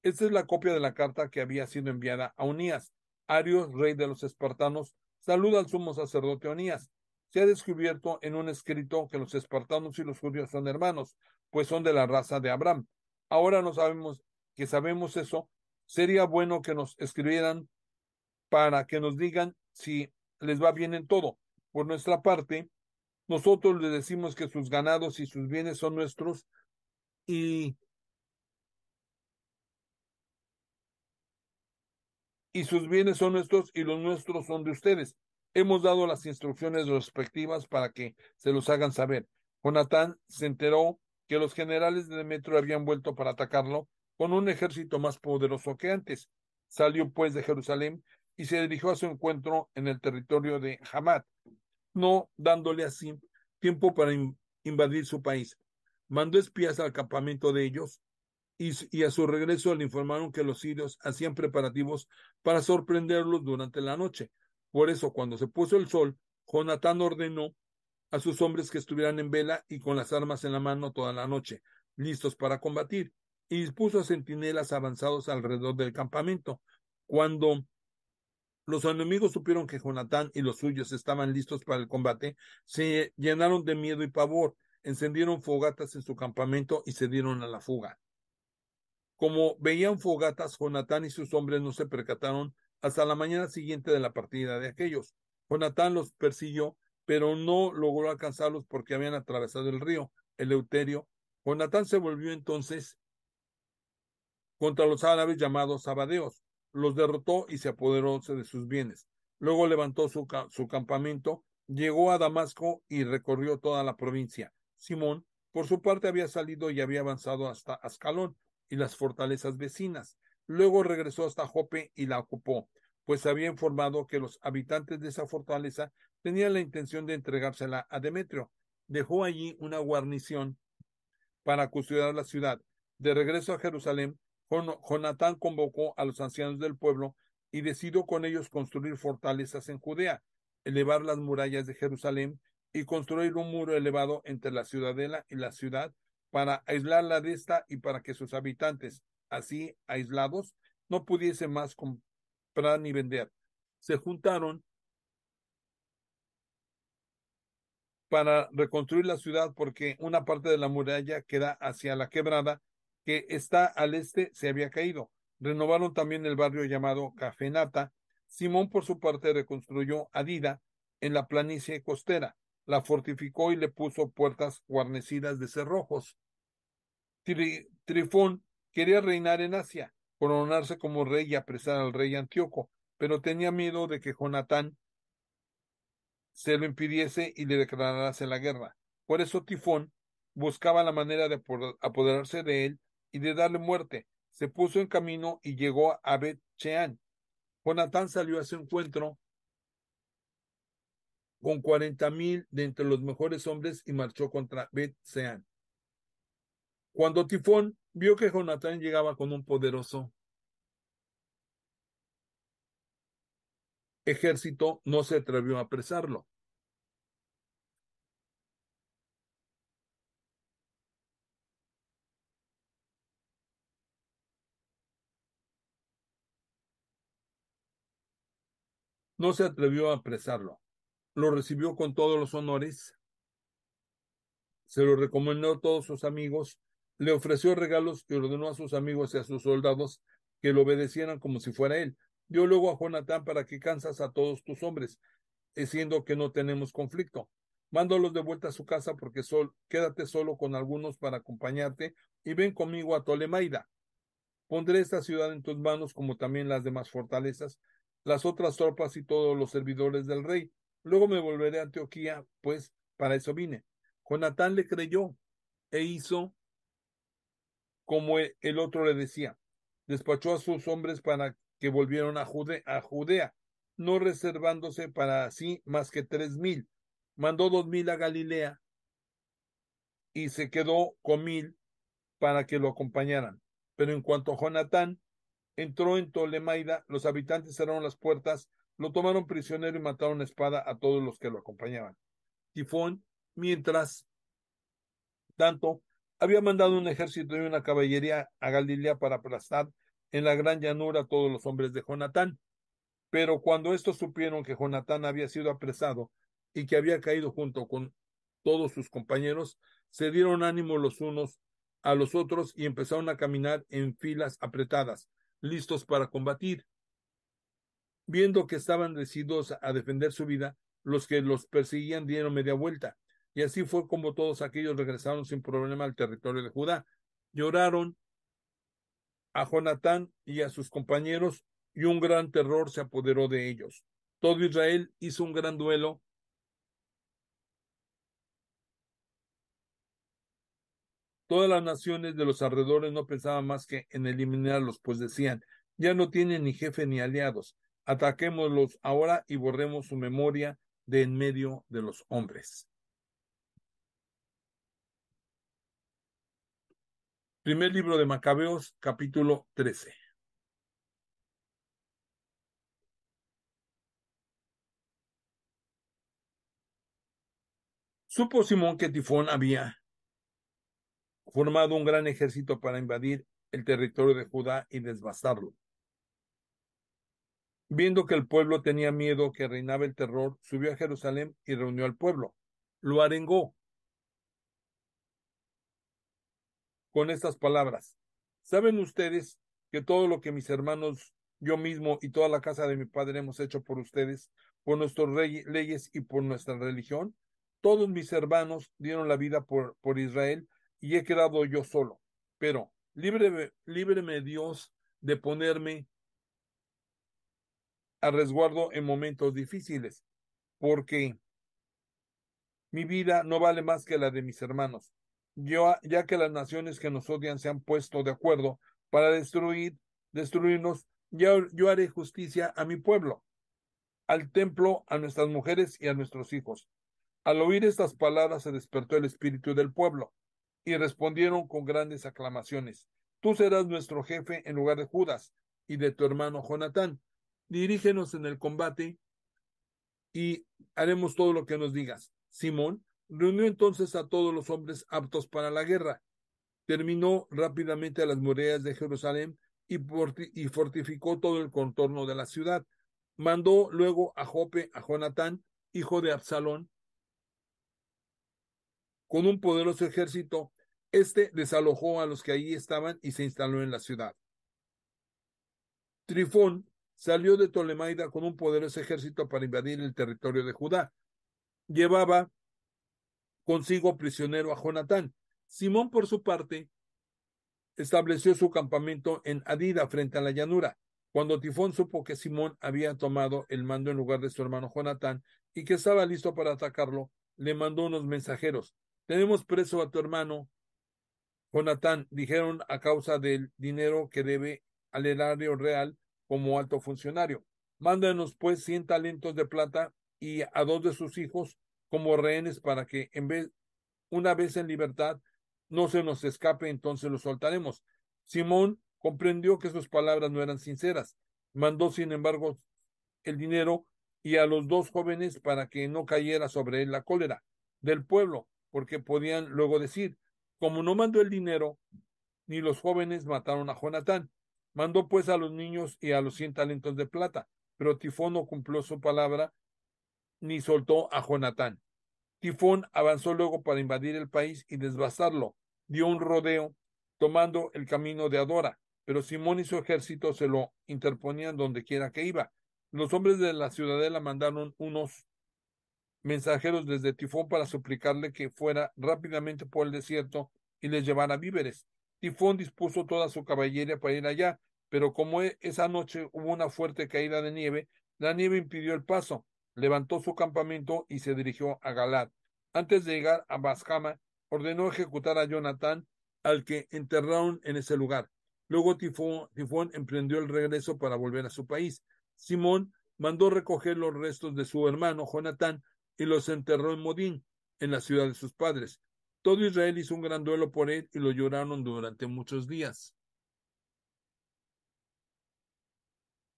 Esta es la copia de la carta que había sido enviada a Unías. Arios, rey de los espartanos, saluda al sumo sacerdote Onías. Se ha descubierto en un escrito que los espartanos y los judíos son hermanos, pues son de la raza de Abraham. Ahora no sabemos que sabemos eso. Sería bueno que nos escribieran para que nos digan si les va bien en todo. Por nuestra parte, nosotros les decimos que sus ganados y sus bienes son nuestros y y sus bienes son nuestros y los nuestros son de ustedes. Hemos dado las instrucciones respectivas para que se los hagan saber. Jonatán se enteró que los generales de Demetrio habían vuelto para atacarlo con un ejército más poderoso que antes. Salió pues de Jerusalén y se dirigió a su encuentro en el territorio de Hamad, no dándole así tiempo para invadir su país. Mandó espías al campamento de ellos y, a su regreso le informaron que los sirios hacían preparativos para sorprenderlos durante la noche. Por eso, cuando se puso el sol, Jonatán ordenó a sus hombres que estuvieran en vela y con las armas en la mano toda la noche, listos para combatir, y dispuso centinelas avanzados alrededor del campamento. Cuando los enemigos supieron que Jonatán y los suyos estaban listos para el combate, se llenaron de miedo y pavor, encendieron fogatas en su campamento y se dieron a la fuga. Como veían fogatas, Jonatán y sus hombres no se percataron hasta la mañana siguiente de la partida de aquellos. Jonatán los persiguió, pero no logró alcanzarlos porque habían atravesado el río, el Euterio. Jonatán se volvió entonces contra los árabes llamados abadeos, los derrotó y se apoderó de sus bienes. Luego levantó su, campamento, llegó a Damasco y recorrió toda la provincia. Simón, por su parte, había salido y había avanzado hasta Ascalón, y las fortalezas vecinas. Luego regresó hasta Jope y la ocupó, pues había informado que los habitantes de esa fortaleza tenían la intención de entregársela a Demetrio. Dejó allí una guarnición para custodiar la ciudad. De regreso a Jerusalén, Jonatán convocó a los ancianos del pueblo y decidió con ellos construir fortalezas en Judea, elevar las murallas de Jerusalén y construir un muro elevado entre la ciudadela y la ciudad para aislarla de esta y para que sus habitantes, así aislados, no pudiesen más comprar ni vender. Se juntaron para reconstruir la ciudad porque una parte de la muralla que da hacia la quebrada que está al este se había caído. Renovaron también el barrio llamado Cafenata. Simón, por su parte, reconstruyó Adida en la planicie costera, la fortificó y le puso puertas guarnecidas de cerrojos. Trifón quería reinar en Asia, coronarse como rey y apresar al rey Antíoco, pero tenía miedo de que Jonatán se lo impidiese y le declarase la guerra. Por eso Tifón buscaba la manera de apoderarse de él y de darle muerte. Se puso en camino y llegó a Bet Shean. Jonatán salió a su encuentro con cuarenta mil de entre los mejores hombres y marchó contra Bet Sean. Cuando Tifón vio que Jonatán llegaba con un poderoso ejército, no se atrevió a apresarlo. No se atrevió a apresarlo. Lo recibió con todos los honores. Se lo recomendó a todos sus amigos. Le ofreció regalos y ordenó a sus amigos y a sus soldados que lo obedecieran como si fuera él. Dio luego a Jonatán para que cansas a todos tus hombres, siendo que no tenemos conflicto. Mándolos de vuelta a su casa porque sol, quédate solo con algunos para acompañarte y ven conmigo a Tolemaida. Pondré esta ciudad en tus manos como también las demás fortalezas, las otras tropas y todos los servidores del rey. Luego me volveré a Antioquía, pues para eso vine. Jonatán le creyó e hizo como el otro le decía. Despachó a sus hombres para que volvieron a, a Judea, no reservándose para sí más que tres mil. Mandó dos mil a Galilea y se quedó con mil para que lo acompañaran. Pero en cuanto a Jonatán entró en Tolemaida, los habitantes cerraron las puertas, lo tomaron prisionero y mataron a espada a todos los que lo acompañaban. Tifón, mientras tanto, había mandado un ejército y una caballería a Galilea para aplastar en la gran llanura a todos los hombres de Jonatán. Pero cuando estos supieron que Jonatán había sido apresado y que había caído junto con todos sus compañeros, se dieron ánimo los unos a los otros y empezaron a caminar en filas apretadas, listos para combatir. Viendo que estaban decididos a defender su vida, los que los perseguían dieron media vuelta, y así fue como todos aquellos regresaron sin problema al territorio de Judá. Lloraron a Jonatán y a sus compañeros, y un gran terror se apoderó de ellos. Todo Israel hizo un gran duelo. Todas las naciones de los alrededores no pensaban más que en eliminarlos, pues decían, ya no tienen ni jefe ni aliados, ataquémoslos ahora y borremos su memoria de en medio de los hombres. Primer libro de Macabeos, capítulo 13. Supo Simón que Tifón había formado un gran ejército para invadir el territorio de Judá y desbastarlo. Viendo que el pueblo tenía miedo, que reinaba el terror, subió a Jerusalén y reunió al pueblo. Lo arengó con estas palabras. ¿Saben ustedes que todo lo que mis hermanos, yo mismo y toda la casa de mi padre hemos hecho por ustedes, por nuestras leyes y por nuestra religión? Todos mis hermanos dieron la vida por, por Israel y he quedado yo solo. Pero líbreme, líbreme Dios de ponerme a resguardo en momentos difíciles, porque mi vida no vale más que la de mis hermanos yo, ya que las naciones que nos odian se han puesto de acuerdo para destruir, destruirnos, yo, yo haré justicia a mi pueblo, al templo, a nuestras mujeres y a nuestros hijos. Al oír estas palabras se despertó el espíritu del pueblo y respondieron con grandes aclamaciones. Tú serás nuestro jefe en lugar de Judas y de tu hermano Jonatán. Dirígenos en el combate y haremos todo lo que nos digas. Simón Reunió entonces a todos los hombres aptos para la guerra. Terminó rápidamente las murallas de Jerusalén y, fortificó todo el contorno de la ciudad. Mandó luego a Jope a Jonatán, hijo de Absalón, con un poderoso ejército. Este desalojó a los que allí estaban y se instaló en la ciudad. Trifón salió de Tolemaida con un poderoso ejército para invadir el territorio de Judá. Llevaba consigo prisionero a Jonatán. Simón, por su parte, estableció su campamento en Adida, frente a la llanura. Cuando Tifón supo que Simón había tomado el mando en lugar de su hermano Jonatán y que estaba listo para atacarlo, le mandó unos mensajeros. Tenemos preso a tu hermano Jonatán, dijeron a causa del dinero que debe al erario real como alto funcionario. Mándanos pues cien talentos de plata y a dos de sus hijos como rehenes para que en vez, una vez en libertad, no se nos escape, entonces los soltaremos. Simón comprendió que sus palabras no eran sinceras. Mandó, sin embargo, el dinero y a los dos jóvenes para que no cayera sobre él la cólera del pueblo, porque podían luego decir, como no mandó el dinero, ni los jóvenes mataron a Jonatán. Mandó pues a los niños y a los cien talentos de plata, pero Tifón no cumplió su palabra ni soltó a Jonatán. Tifón avanzó luego para invadir el país y desbastarlo. Dio un rodeo tomando el camino de Adora, pero Simón y su ejército se lo interponían donde quiera que iba. Los hombres de la ciudadela mandaron unos mensajeros desde Tifón para suplicarle que fuera rápidamente por el desierto y les llevara víveres. Tifón dispuso toda su caballería para ir allá, pero como e, esa noche hubo una fuerte caída de nieve, la nieve impidió el paso. Levantó su campamento y se dirigió a Galad. Antes de llegar a Basjama, ordenó ejecutar a Jonatán, al que enterraron en ese lugar. Luego Tifón, Tifón emprendió el regreso para volver a su país. Simón mandó recoger los restos de su hermano Jonatán y los enterró en Modín, en la ciudad de sus padres. Todo Israel hizo un gran duelo por él y lo lloraron durante muchos días.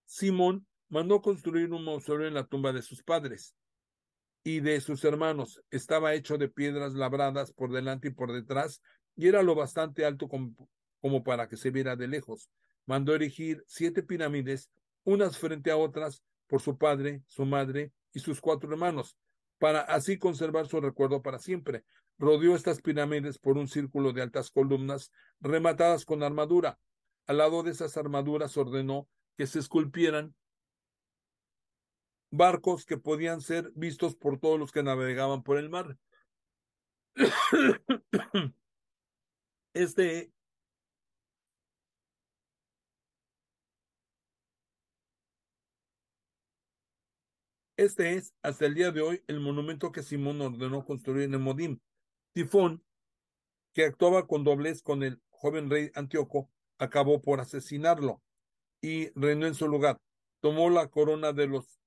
Simón mandó construir un mausoleo en la tumba de sus padres y de sus hermanos. Estaba hecho de piedras labradas por delante y por detrás y era lo bastante alto como, como para que se viera de lejos. Mandó erigir siete pirámides, unas frente a otras, por su padre, su madre y sus cuatro hermanos, para así conservar su recuerdo para siempre. Rodeó estas pirámides por un círculo de altas columnas rematadas con armadura. Al lado de esas armaduras ordenó que se esculpieran barcos que podían ser vistos por todos los que navegaban por el mar. Este Este es, hasta el día de hoy, el monumento que Simón ordenó construir en Modim. Tifón, que actuaba con doblez con el joven rey Antíoco, acabó por asesinarlo y reinó en su lugar. Tomó la corona de los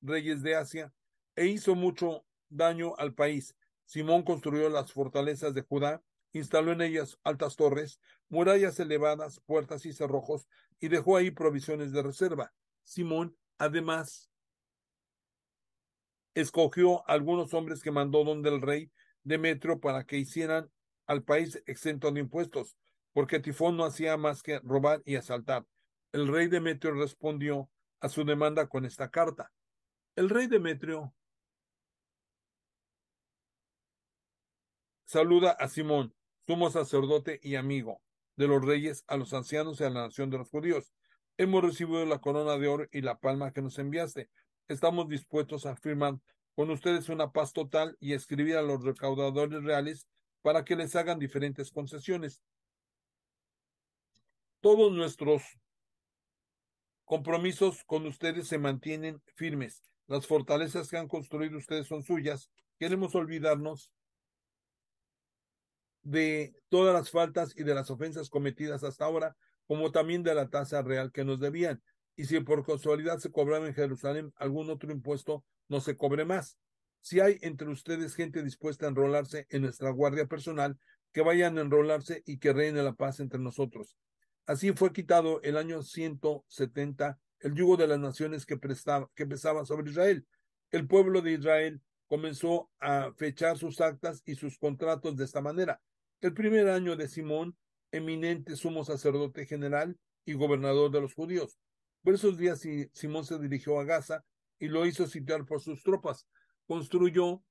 reyes de Asia e hizo mucho daño al país. Simón construyó las fortalezas de Judá, instaló en ellas altas torres, murallas elevadas, puertas y cerrojos, y dejó ahí provisiones de reserva. Simón, además, escogió algunos hombres que mandó donde el rey Demetrio para que hicieran al país exento de impuestos, porque Tifón no hacía más que robar y asaltar. El rey Demetrio respondió a su demanda con esta carta. El rey Demetrio saluda a Simón, sumo sacerdote y amigo de los reyes, a los ancianos y a la nación de los judíos. Hemos recibido la corona de oro y la palma que nos enviaste estamos dispuestos a firmar con ustedes una paz total y escribir a los recaudadores reales para que les hagan diferentes concesiones. Todos nuestros compromisos con ustedes se mantienen firmes. Las fortalezas que han construido ustedes son suyas. Queremos olvidarnos de todas las faltas y de las ofensas cometidas hasta ahora, como también de la tasa real que nos debían y si por casualidad se cobraba en Jerusalén algún otro impuesto, no se cobre más. Si hay entre ustedes gente dispuesta a enrolarse en nuestra guardia personal, que vayan a enrolarse y que reine la paz entre nosotros. Así fue quitado el año 170 el yugo de las naciones que, prestaba, que pesaba sobre Israel. El pueblo de Israel comenzó a fechar sus actas y sus contratos de esta manera. El primer año de Simón, eminente sumo sacerdote general y gobernador de los judíos. Por esos días Simón se dirigió a Gaza y lo hizo sitiar por sus tropas. Construyó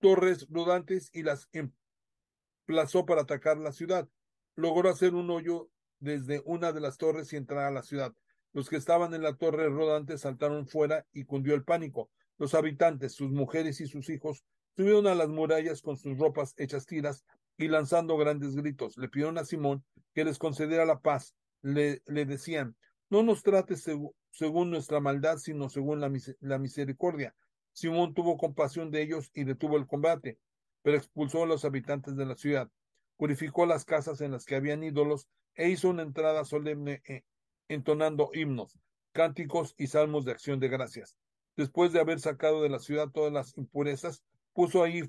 torres rodantes y las emplazó para atacar la ciudad. Logró hacer un hoyo desde una de las torres y entrar a la ciudad. Los que estaban en la torre rodante saltaron fuera y cundió el pánico. Los habitantes, sus mujeres y sus hijos, subieron a las murallas con sus ropas hechas tiras y lanzando grandes gritos. Le pidieron a Simón que les concediera la paz. Le, decían, no nos trates según nuestra maldad, sino según la, la misericordia. Simón tuvo compasión de ellos y detuvo el combate, pero expulsó a los habitantes de la ciudad, purificó las casas en las que habían ídolos e hizo una entrada solemne eh, entonando himnos, cánticos y salmos de acción de gracias. Después de haber sacado de la ciudad todas las impurezas, puso ahí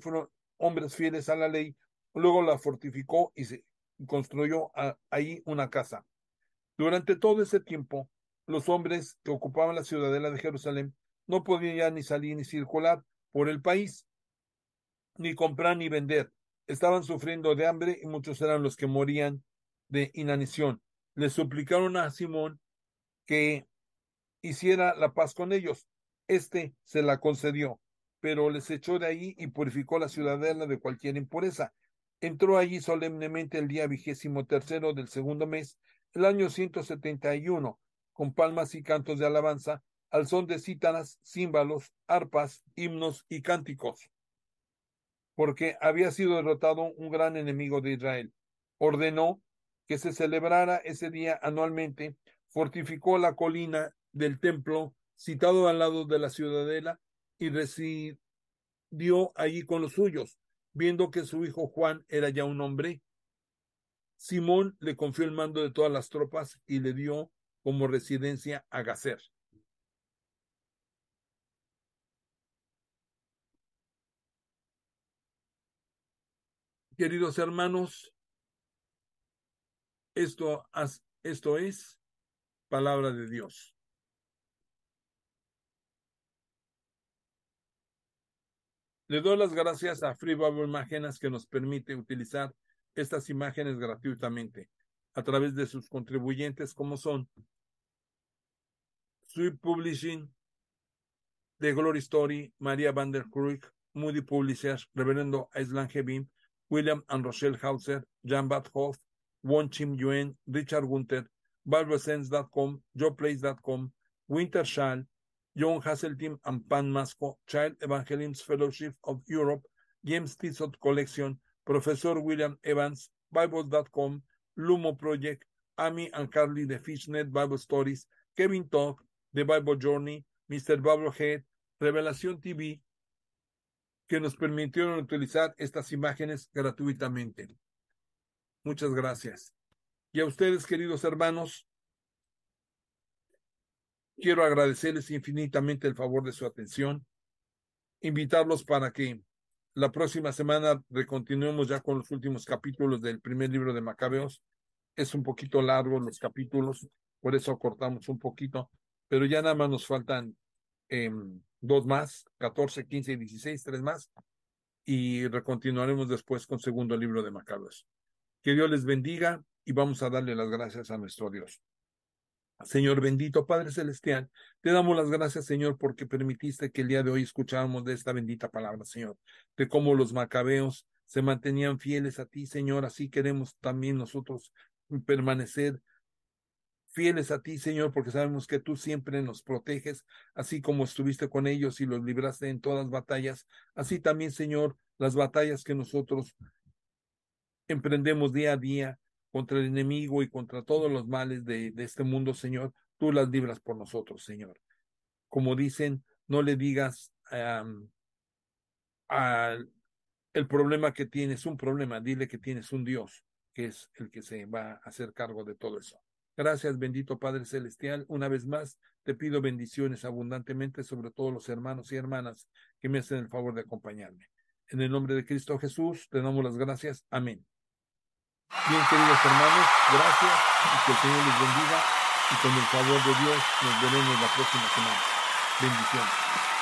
hombres fieles a la ley, luego la fortificó y se construyó ahí una casa. Durante todo ese tiempo, los hombres que ocupaban la ciudadela de Jerusalén no podían ya ni salir ni circular por el país, ni comprar ni vender. Estaban sufriendo de hambre y muchos eran los que morían de inanición. Le suplicaron a Simón que hiciera la paz con ellos. Este se la concedió, pero les echó de ahí y purificó la ciudadela de cualquier impureza. Entró allí solemnemente el día vigésimo tercero del segundo mes, el año ciento setenta y uno, con palmas y cantos de alabanza, al son de cítaras, címbalos, arpas, himnos y cánticos, porque había sido derrotado un gran enemigo de Israel. Ordenó que se celebrara ese día anualmente, fortificó la colina del templo citado al lado de la ciudadela y residió allí con los suyos, viendo que su hijo Juan era ya un hombre. Simón le confió el mando de todas las tropas y le dio como residencia a Gazer. Queridos hermanos, esto, esto es palabra de Dios. Le doy las gracias a Free Bible Imágenes que nos permite utilizar estas imágenes gratuitamente a través de sus contribuyentes como son Sweet Publishing, The Glory Story, María Van der Kruik, Moody Publishers, Reverendo Aislan Hevin, William and Rochelle Hauser, Jan Badhoff, Won Chim Yuen, Richard Gunther, BibleSense.com, JoePlace.com, Winter Shal, John Hasseltine and Pan Masco, Child Evangelism Fellowship of Europe, James Tissot Collection, Professor William Evans, Bible.com, Lumo Project, Amy and Carly the Fishnet Bible Stories, Kevin Talk, The Bible Journey, Mr. Head, Revelación TV, que nos permitieron utilizar estas imágenes gratuitamente. Muchas gracias. Y a ustedes, queridos hermanos, quiero agradecerles infinitamente el favor de su atención, invitarlos para que la próxima semana recontinuemos ya con los últimos capítulos del primer libro de Macabeos. Es un poquito largo los capítulos, por eso cortamos un poquito, pero ya nada más nos faltan eh, dos más, 14, 15 y 16, tres más, y recontinuaremos después con segundo libro de Macabeos. Que Dios les bendiga y vamos a darle las gracias a nuestro Dios. Señor bendito, Padre Celestial, te damos las gracias, Señor, porque permitiste que el día de hoy escucháramos de esta bendita palabra, Señor, de cómo los macabeos se mantenían fieles a ti, Señor. Así queremos también nosotros permanecer fieles a ti, Señor, porque sabemos que tú siempre nos proteges, así como estuviste con ellos y los libraste en todas las batallas, así también, Señor, las batallas que nosotros emprendemos día a día, contra el enemigo y contra todos los males de, este mundo, Señor, tú las libras por nosotros, Señor. Como dicen, no le digas al el problema que tienes, un problema, dile que tienes un Dios, que es el que se va a hacer cargo de todo eso. Gracias, bendito Padre Celestial. Una vez más, te pido bendiciones abundantemente sobre todos los hermanos y hermanas que me hacen el favor de acompañarme. En el nombre de Cristo Jesús, te damos las gracias. Amén. Bien, queridos hermanos, gracias y que el Señor les bendiga y con el favor de Dios nos veremos la próxima semana. Bendiciones.